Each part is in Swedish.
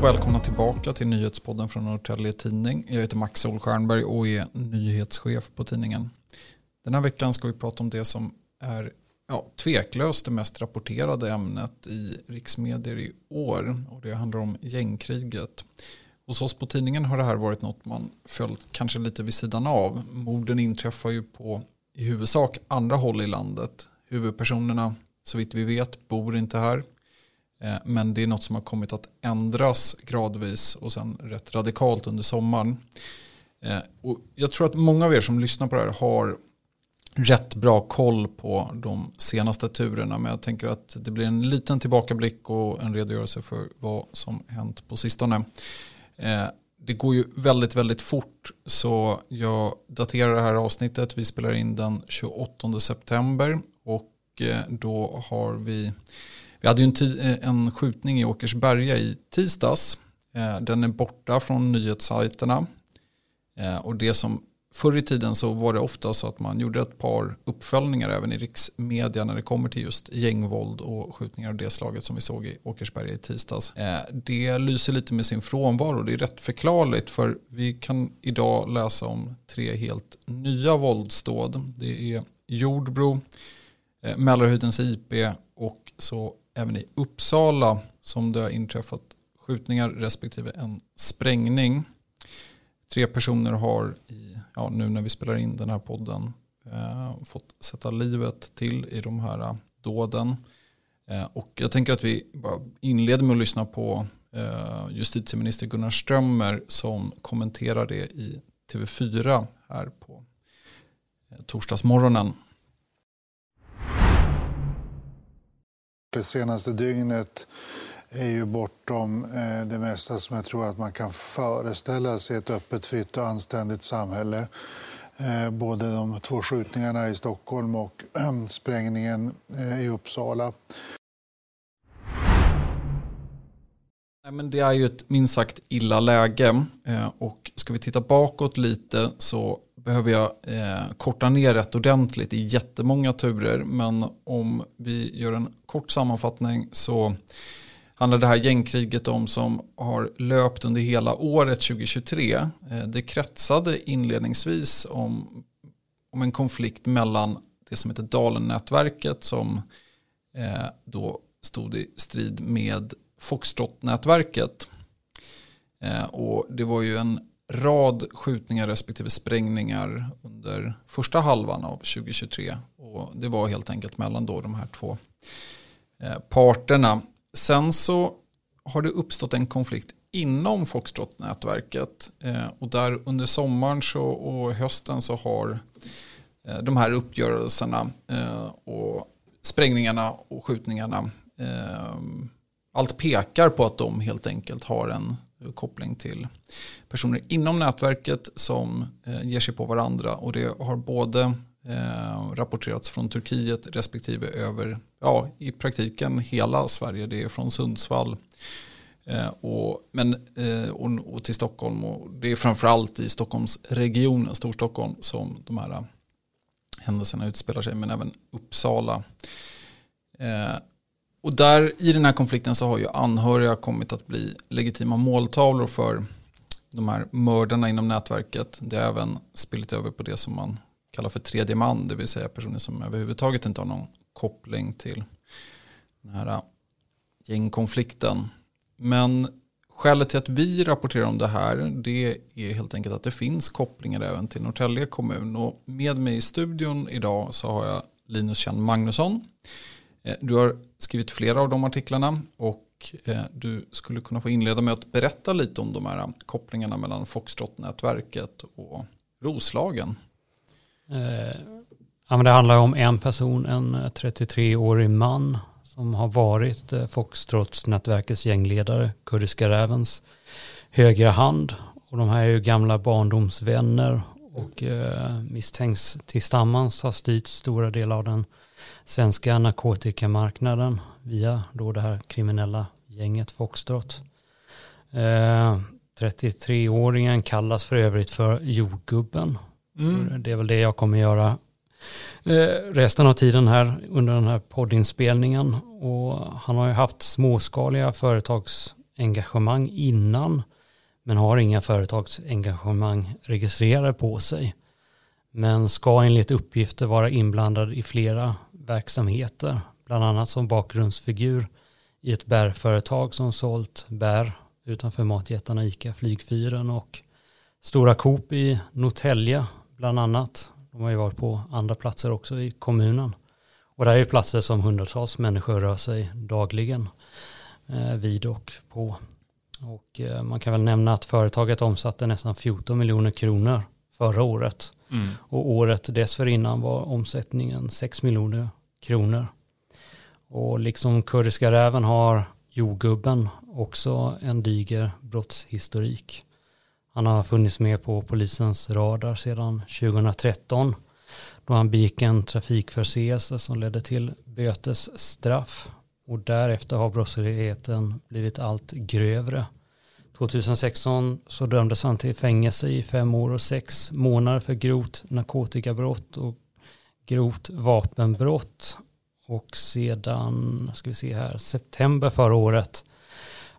och välkomna tillbaka till nyhetspodden från Norrtälje Tidning. Jag heter Max Solstjernberg och är nyhetschef på tidningen. Den här veckan ska vi prata om det som är ja, tveklöst det mest rapporterade ämnet i riksmedier i år. Och det handlar om gängkriget. Hos oss på tidningen har det här varit något man följt kanske lite vid sidan av. Morden inträffar ju på i huvudsak andra håll i landet. Huvudpersonerna, så vitt vi vet, bor inte här. Eh, men det är något som har kommit att ändras gradvis och sen rätt radikalt under sommaren. Eh, och jag tror att många av er som lyssnar på det här har rätt bra koll på de senaste turerna. Men jag tänker att det blir en liten tillbakablick och en redogörelse för vad som hänt på sistone. Eh, det går ju väldigt, väldigt fort så jag daterar det här avsnittet. Vi spelar in den 28 september och då har vi vi hade ju en, eh, en skjutning i Åkersberga i tisdags. Eh, den är borta från nyhetssajterna. Eh, och det som förr i tiden så var det ofta så att man gjorde ett par uppföljningar även i riksmedia när det kommer till just gängvåld och skjutningar av det slaget som vi såg i Åkersberga i tisdags. Det lyser lite med sin frånvaro. Det är rätt förklarligt för vi kan idag läsa om tre helt nya våldsdåd. Det är Jordbro, Mälarhöjdens IP och så även i Uppsala som det har inträffat skjutningar respektive en sprängning. Tre personer har i, ja, nu när vi spelar in den här podden eh, fått sätta livet till i de här dåden. Eh, och jag tänker att vi bara inleder med att lyssna på eh, justitieminister Gunnar Strömmer som kommenterar det i TV4 här på eh, torsdagsmorgonen. Det senaste dygnet är ju bortom eh, det mesta som jag tror att man kan föreställa sig ett öppet, fritt och anständigt samhälle. Eh, både de två skjutningarna i Stockholm och sprängningen eh, i Uppsala. men det är ju ett minst sagt illa läge och ska vi titta bakåt lite så behöver jag eh, korta ner rätt ordentligt i jättemånga turer. Men om vi gör en kort sammanfattning så handlar det här gängkriget om som har löpt under hela året 2023. Eh, det kretsade inledningsvis om, om en konflikt mellan det som heter Dalen-nätverket som eh, då stod i strid med Foxtrot-nätverket. Eh, och det var ju en rad skjutningar respektive sprängningar under första halvan av 2023. Och det var helt enkelt mellan då de här två eh, parterna. Sen så har det uppstått en konflikt inom Foxtrot-nätverket. Eh, och där under sommaren så, och hösten så har eh, de här uppgörelserna och sprängningarna och skjutningarna allt pekar på att de helt enkelt har en koppling till personer inom nätverket som eh, ger sig på varandra. Och det har både eh, rapporterats från Turkiet respektive över, ja i praktiken hela Sverige. Det är från Sundsvall eh, och, men, eh, och, och till Stockholm. Och det är framförallt i Stockholmsregionen, Storstockholm, som de här eh, händelserna utspelar sig. Men även Uppsala. Och där i den här konflikten så har ju anhöriga kommit att bli legitima måltavlor för de här mördarna inom nätverket. Det har även spillit över på det som man kallar för tredje man, det vill säga personer som överhuvudtaget inte har någon koppling till den här gängkonflikten. Men skälet till att vi rapporterar om det här det är helt enkelt att det finns kopplingar även till Norrtälje kommun. Och med mig i studion idag så har jag Linus Kjell Magnusson Eh, du har skrivit flera av de artiklarna och eh, du skulle kunna få inleda med att berätta lite om de här eh, kopplingarna mellan Foxtrot-nätverket och Roslagen. Ja, men det handlar om en person, en 33-årig man som har varit Foxtrots-nätverkets gängledare, Kurdiska rävens högra hand. Och de här är ju gamla barndomsvänner och misstänks tillsammans ha styrt stora delar av den svenska narkotikamarknaden via då det här kriminella gänget Foxtrot. Eh, 33-åringen kallas för övrigt för jordgubben. Mm. Det är väl det jag kommer göra eh, resten av tiden här under den här poddinspelningen. Och han har ju haft småskaliga företags företagsengagemang innan men har inga företagsengagemang registrerade på sig. Men ska enligt uppgifter vara inblandad i flera verksamheter, bland annat som bakgrundsfigur i ett bärföretag som sålt bär utanför matjättarna ICA Flygfyren och Stora Coop i Norrtälje bland annat. De har ju varit på andra platser också i kommunen. Och det här är platser som hundratals människor rör sig dagligen eh, vid och på. Och eh, man kan väl nämna att företaget omsatte nästan 14 miljoner kronor förra året. Mm. Och året dessförinnan var omsättningen 6 miljoner kronor. Och liksom Kurdiska räven har jordgubben också en diger brottshistorik. Han har funnits med på polisens radar sedan 2013 då han begick en trafikförseelse som ledde till bötesstraff och därefter har brottsligheten blivit allt grövre. 2016 så dömdes han till fängelse i fem år och sex månader för grovt narkotikabrott och grovt vapenbrott. Och sedan, ska vi se här, september förra året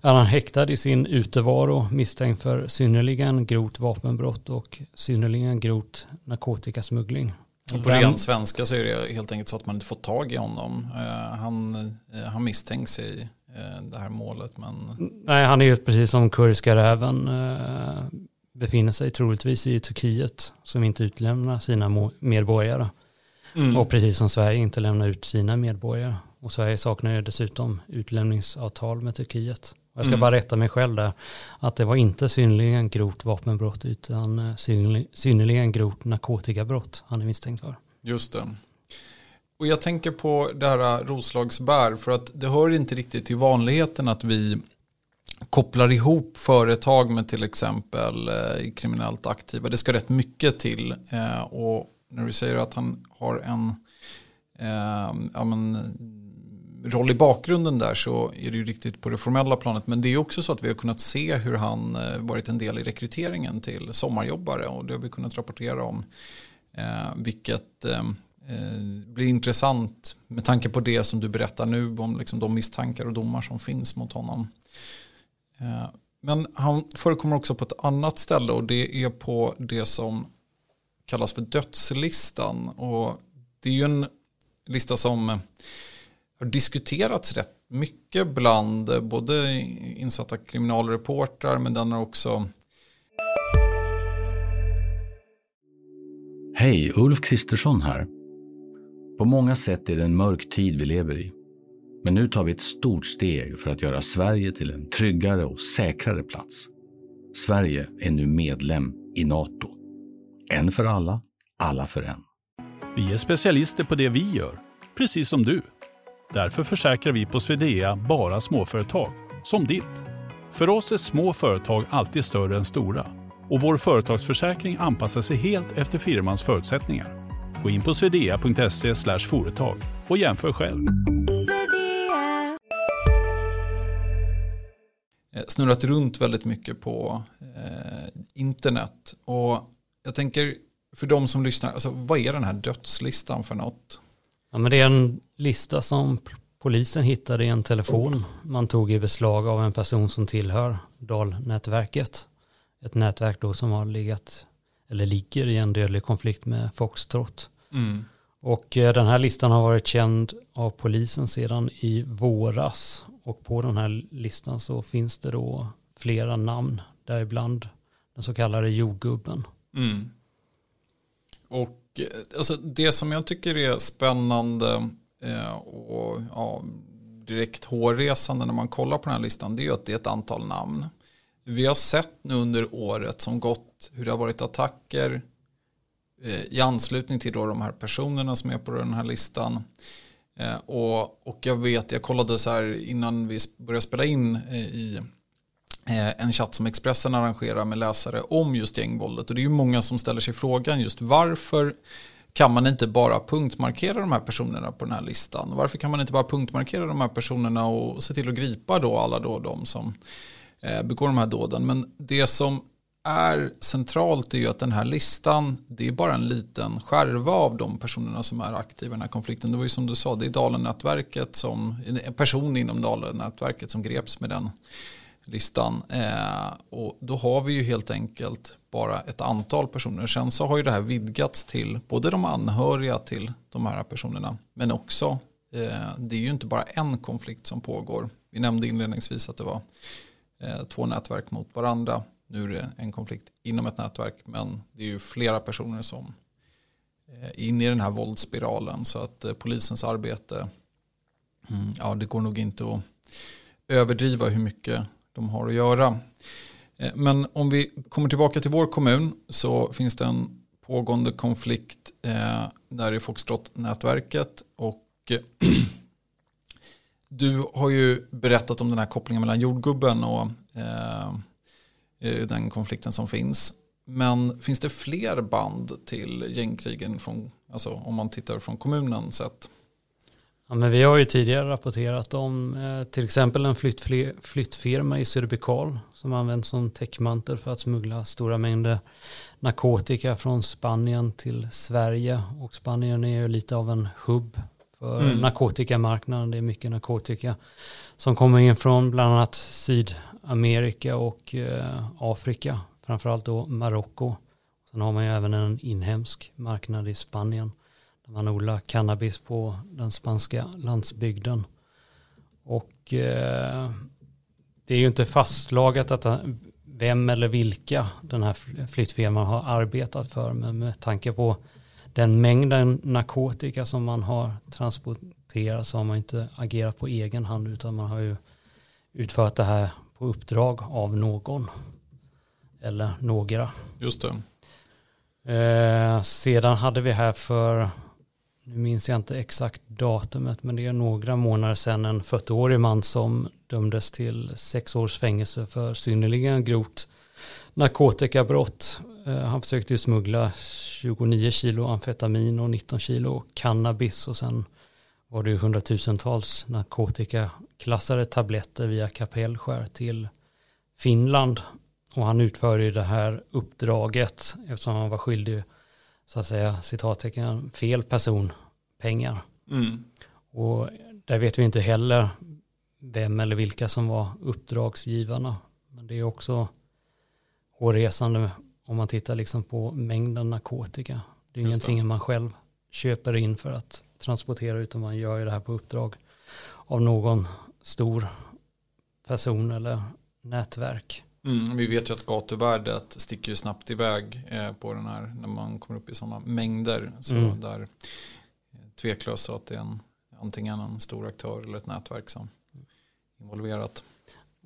är han häktad i sin utevaro misstänkt för synnerligen grovt vapenbrott och synnerligen grovt narkotikasmuggling. På ren svenska så är det helt enkelt så att man inte får tag i honom. Uh, han, uh, han misstänks i uh, det här målet. Men... Nej, han är ju precis som kurdiska räven befinner sig troligtvis i Turkiet som inte utlämnar sina medborgare. Mm. Och precis som Sverige inte lämnar ut sina medborgare. Och Sverige saknar ju dessutom utlämningsavtal med Turkiet. Jag ska mm. bara rätta mig själv där. Att det var inte synnerligen grovt vapenbrott utan eh, synnerligen grovt narkotikabrott han är misstänkt för. Just det. Och jag tänker på det här eh, Roslagsbär för att det hör inte riktigt till vanligheten att vi kopplar ihop företag med till exempel eh, kriminellt aktiva. Det ska rätt mycket till. Eh, och när du säger att han har en eh, ja, men, roll i bakgrunden där så är det ju riktigt på det formella planet. Men det är också så att vi har kunnat se hur han eh, varit en del i rekryteringen till sommarjobbare och det har vi kunnat rapportera om. Eh, vilket eh, eh, blir intressant med tanke på det som du berättar nu om liksom de misstankar och domar som finns mot honom. Eh, men han förekommer också på ett annat ställe och det är på det som kallas för dödslistan. Och det är ju en lista som eh, har diskuterats rätt mycket bland både insatta kriminalreportrar men den har också Hej, Ulf Kristersson här. På många sätt är det en mörk tid vi lever i. Men nu tar vi ett stort steg för att göra Sverige till en tryggare och säkrare plats. Sverige är nu medlem i Nato. En för alla, alla för en. Vi är specialister på det vi gör, precis som du. Därför försäkrar vi på Swedea bara småföretag, som ditt. För oss är små företag alltid större än stora och vår företagsförsäkring anpassar sig helt efter firmans förutsättningar. Gå in på swedea.se företag och jämför själv. Eh, snurrat runt väldigt mycket på eh, internet och jag tänker för de som lyssnar, alltså, vad är den här dödslistan för något? Ja, men det är en lista som polisen hittade i en telefon man tog i beslag av en person som tillhör Dalnätverket. Ett nätverk då som har legat eller ligger i en dödlig konflikt med Foxtrot. Mm. Och eh, den här listan har varit känd av polisen sedan i våras. Och på den här listan så finns det då flera namn, däribland den så kallade jordgubben. Mm. Och eh, alltså, det som jag tycker är spännande eh, och ja, direkt hårresande när man kollar på den här listan det är ju att det är ett antal namn. Vi har sett nu under året som gått hur det har varit attacker eh, i anslutning till då de här personerna som är på den här listan. Eh, och, och jag vet, jag kollade så här innan vi började spela in eh, i Eh, en chatt som Expressen arrangerar med läsare om just gängvåldet. Och det är ju många som ställer sig frågan just varför kan man inte bara punktmarkera de här personerna på den här listan? Varför kan man inte bara punktmarkera de här personerna och se till att gripa då alla då de som eh, begår de här dåden? Men det som är centralt är ju att den här listan, det är bara en liten skärva av de personerna som är aktiva i den här konflikten. Det var ju som du sa, det är Dalen-nätverket som, en person inom Dalen-nätverket som greps med den listan. Eh, och då har vi ju helt enkelt bara ett antal personer. Sen så har ju det här vidgats till både de anhöriga till de här personerna. Men också, eh, det är ju inte bara en konflikt som pågår. Vi nämnde inledningsvis att det var eh, två nätverk mot varandra. Nu är det en konflikt inom ett nätverk. Men det är ju flera personer som eh, är inne i den här våldsspiralen. Så att eh, polisens arbete, mm, ja det går nog inte att överdriva hur mycket de har att göra. Eh, men om vi kommer tillbaka till vår kommun så finns det en pågående konflikt eh, där i Foxtrot-nätverket och eh, du har ju berättat om den här kopplingen mellan jordgubben och eh, den konflikten som finns. Men finns det fler band till gängkrigen från, alltså om man tittar från kommunen sett? Ja, men vi har ju tidigare rapporterat om eh, till exempel en flyttfirma i Söderbykal som används som täckmantel för att smuggla stora mängder narkotika från Spanien till Sverige. Och Spanien är ju lite av en hubb för mm. narkotikamarknaden. Det är mycket narkotika som kommer in från bland annat Sydamerika och eh, Afrika. Framförallt då Marocko. Sen har man ju även en inhemsk marknad i Spanien. Man odlar cannabis på den spanska landsbygden. Och eh, det är ju inte fastslaget att vem eller vilka den här flyttfirman har arbetat för. Men med tanke på den mängden narkotika som man har transporterat så har man inte agerat på egen hand utan man har ju utfört det här på uppdrag av någon eller några. Just det. Eh, sedan hade vi här för nu minns jag inte exakt datumet, men det är några månader sedan en 40-årig man som dömdes till sex års fängelse för synnerligen grovt narkotikabrott. Eh, han försökte ju smuggla 29 kilo amfetamin och 19 kilo cannabis och sen var det ju hundratusentals narkotikaklassade tabletter via kapellskär till Finland. Och han utförde ju det här uppdraget eftersom han var skyldig så att säga citattecken fel person pengar. Mm. Och där vet vi inte heller vem eller vilka som var uppdragsgivarna. Men det är också hårresande om man tittar liksom på mängden narkotika. Det är Just ingenting det. man själv köper in för att transportera utan man gör ju det här på uppdrag av någon stor person eller nätverk. Mm, vi vet ju att gatuvärdet sticker ju snabbt iväg eh, på den här när man kommer upp i sådana mängder. Så mm. där eh, tveklöst så att det är en, antingen en stor aktör eller ett nätverk som är involverat.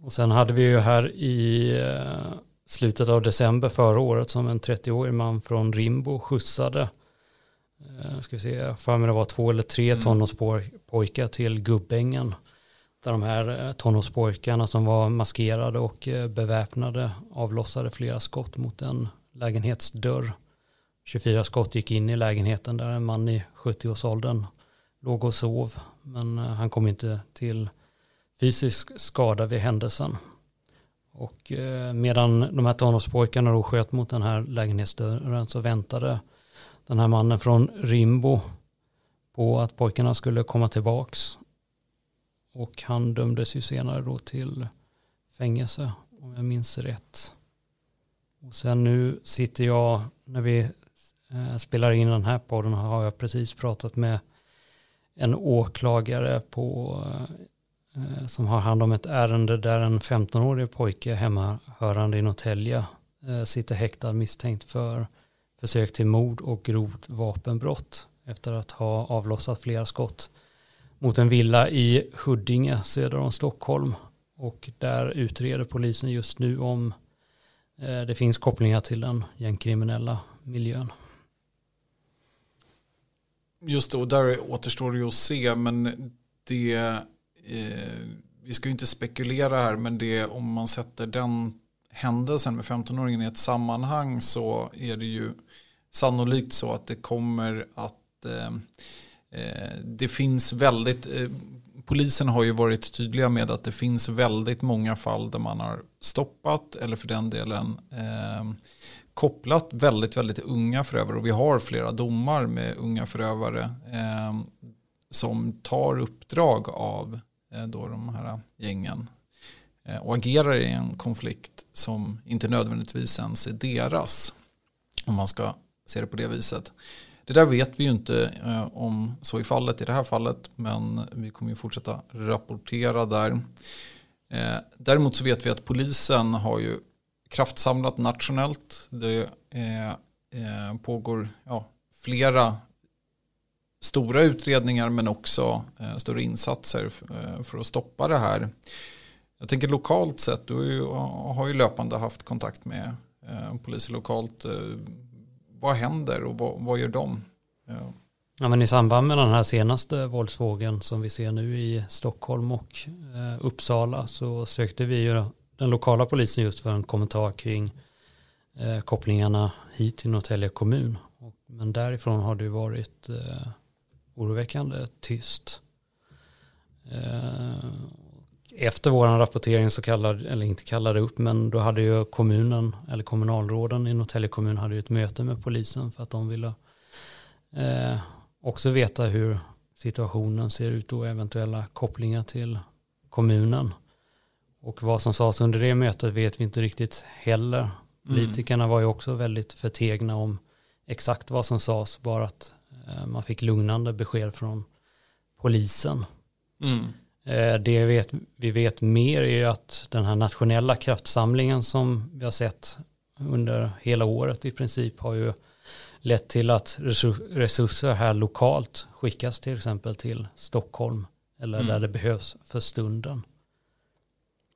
Och sen hade vi ju här i eh, slutet av december förra året som en 30-årig man från Rimbo skjutsade ska vi se, för mig det var två eller tre mm. tonårspojkar till Gubbängen där de här eh, tonårspojkarna som var maskerade och eh, beväpnade avlossade flera skott mot en lägenhetsdörr. 24 skott gick in i lägenheten där en man i 70-årsåldern låg och sov. Men eh, han kom inte till fysisk skada vid händelsen. Och medan de här tonårspojkarna då sköt mot den här lägenhetsdörren så väntade den här mannen från Rimbo på att pojkarna skulle komma tillbaks och han dömdes ju senare då till fängelse om jag minns rätt. Och sen nu sitter jag, när vi eh, spelar in den här podden har jag precis pratat med en åklagare på, eh, eh, som har hand om ett ärende där en 15-årig pojke hemmahörande i Norrtälje sitter häktad misstänkt för försök till mord och grovt vapenbrott efter att ha avlossat flera skott mot en villa i Huddinge söder om Stockholm. Och där utreder polisen just nu om eh, det finns kopplingar till den gängkriminella miljön. Just det, och där återstår det ju att se, men det, eh, vi ska ju inte spekulera här, men det om man sätter den händelsen med 15-åringen i ett sammanhang så är det ju sannolikt så att det kommer att Eh, Eh, det finns väldigt, eh, polisen har ju varit tydliga med att det finns väldigt många fall där man har stoppat eller för den delen eh, kopplat väldigt, väldigt unga förövare. Och vi har flera domar med unga förövare eh, som tar uppdrag av eh, då de här gängen. Eh, och agerar i en konflikt som inte nödvändigtvis ens är deras. Om man ska se det på det viset. Det där vet vi ju inte eh, om så är fallet i det här fallet men vi kommer ju fortsätta rapportera där. Eh, däremot så vet vi att polisen har ju kraftsamlat nationellt. Det eh, eh pågår ja, flera stora utredningar men också eh, större insatser eh, för att stoppa det här. Jag tänker lokalt sett, du har ju löpande haft kontakt med eh, poliser lokalt. Eh, vad händer och vad, vad gör de? Ja. ja. men I samband med den här senaste våldsvågen som vi ser nu i Stockholm och eh, Uppsala så sökte vi ju den lokala polisen just för en kommentar kring eh, kopplingarna hit till Norrtälje kommun. Men därifrån har det varit eh, oroväckande tyst. Eh, efter vår rapportering så kallade, eller inte kallade upp, men då hade ju kommunen, eller kommunalråden i Norrtälje kommun hade ju ett möte med polisen för att de ville eh, också veta hur situationen ser ut och eventuella kopplingar till kommunen. Och vad som sades under det mötet vet vi inte riktigt heller. Mm. Politikerna var ju också väldigt förtegna om exakt vad som sades, bara att Eh, man fick lugnande besked från polisen. Mm. Eh, det vet, vi vet mer är att den här nationella kraftsamlingen som vi har sett under hela året i princip har ju lett till att resurser här lokalt skickas till exempel till Stockholm eller mm. där det behövs för stunden.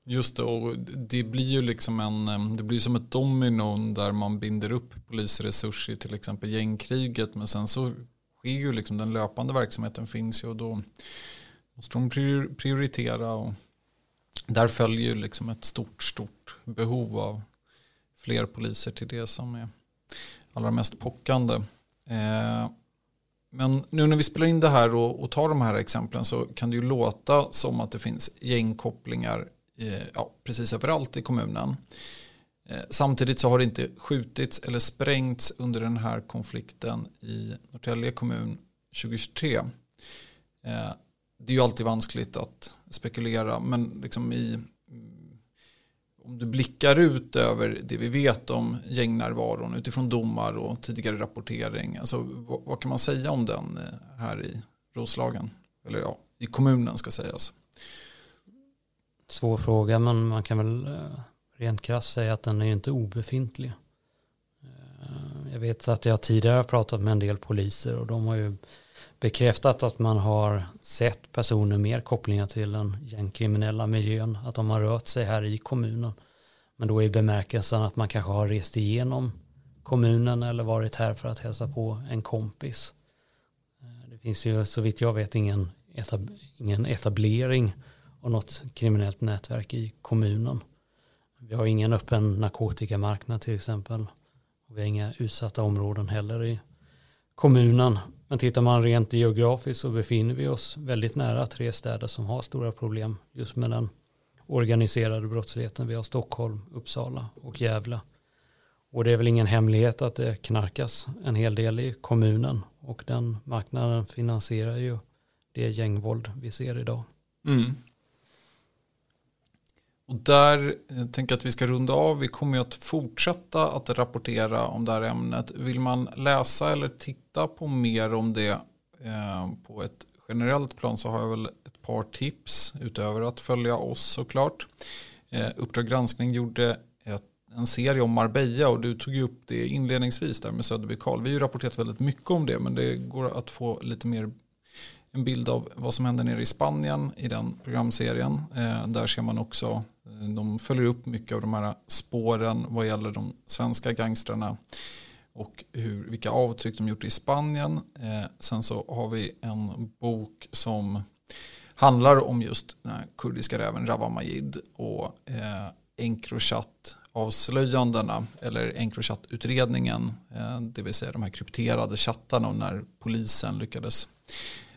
Just det, och det blir ju liksom en, det blir som ett domino där man binder upp polisresurser i till exempel gängkriget men sen så sker ju liksom den löpande verksamheten finns ju och då måste de prioritera och där följer ju liksom ett stort, stort behov av fler poliser till det som är allra mest pockande. Eh, men nu när vi spelar in det här och, och tar de här exemplen så kan det ju låta som att det finns gängkopplingar eh, ja, precis överallt i kommunen. Eh, samtidigt så har det inte skjutits eller sprängts under den här konflikten i Norrtälje kommun 2023. Eh, det är ju alltid vanskligt att spekulera men liksom i, om du blickar ut över det vi vet om gängnärvaron utifrån domar och tidigare rapportering. Alltså, vad, vad kan man säga om den eh, här i Roslagen? Eller ja, i kommunen ska sägas. Svår fråga men man kan väl eh, rent krasst säga att den är inte obefintlig. Eh, jag vet att jag tidigare har pratat med en del poliser och de har ju bekräftat att man har sett personer med kopplingar till den gängkriminella miljön, att de har rört sig här i kommunen. Men då i bemärkelsen att man kanske har rest igenom kommunen eller varit här för att hälsa på en kompis. Det finns ju så vitt jag vet ingen, etab ingen etablering av något kriminellt nätverk i kommunen. Vi har ingen öppen narkotikamarknad till exempel. Och vi har inga utsatta områden heller i kommunen. Men tittar man rent geografiskt så befinner vi oss väldigt nära tre städer som har stora problem just med den organiserade brottsligheten. Vi har Stockholm, Uppsala och Gävle. Och det är väl ingen hemlighet att det knarkas en hel del i kommunen och den marknaden finansierar ju det gängvåld vi ser idag. Mm. Och där jag tänker jag att vi ska runda av. Vi kommer ju att fortsätta att rapportera om det här ämnet. Vill man läsa eller titta på mer om det eh, på ett generellt plan så har jag väl ett par tips utöver att följa oss såklart. Eh, Uppdrag granskning gjorde ett, en serie om Marbella och du tog ju upp det inledningsvis där med Söderby Karl. Vi har ju rapporterat väldigt mycket om det men det går att få lite mer en bild av vad som händer nere i Spanien i den programserien. Eh, där ser man också, Eh, de följer upp mycket av de här spåren vad gäller de svenska gangstrarna och hur, vilka avtryck de gjort i Spanien. Eh, sen så har vi en bok som handlar om just den här kurdiska räven Rawa Majid och eh, Encrochat avslöjandena eller Encrochat-utredningen, eh, det vill säga de här krypterade chattarna och när polisen lyckades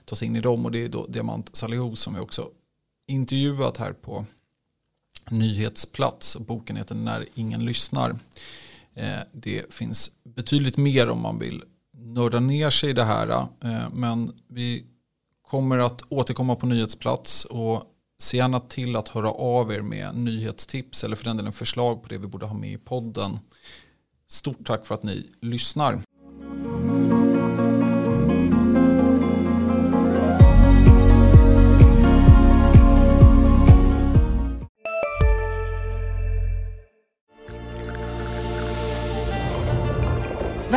ta sig in i dem och det är då Diamant Salihu som vi också intervjuat här på nyhetsplats. Boken heter När ingen lyssnar. Eh, det finns betydligt mer om man vill nörda ner sig i det här. Eh, men vi kommer att återkomma på nyhetsplats och Se gärna till att höra av er med nyhetstips eller för den delen förslag på det vi borde ha med i podden. Stort tack för att ni lyssnar.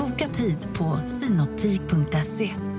Boka tid på synoptik.se.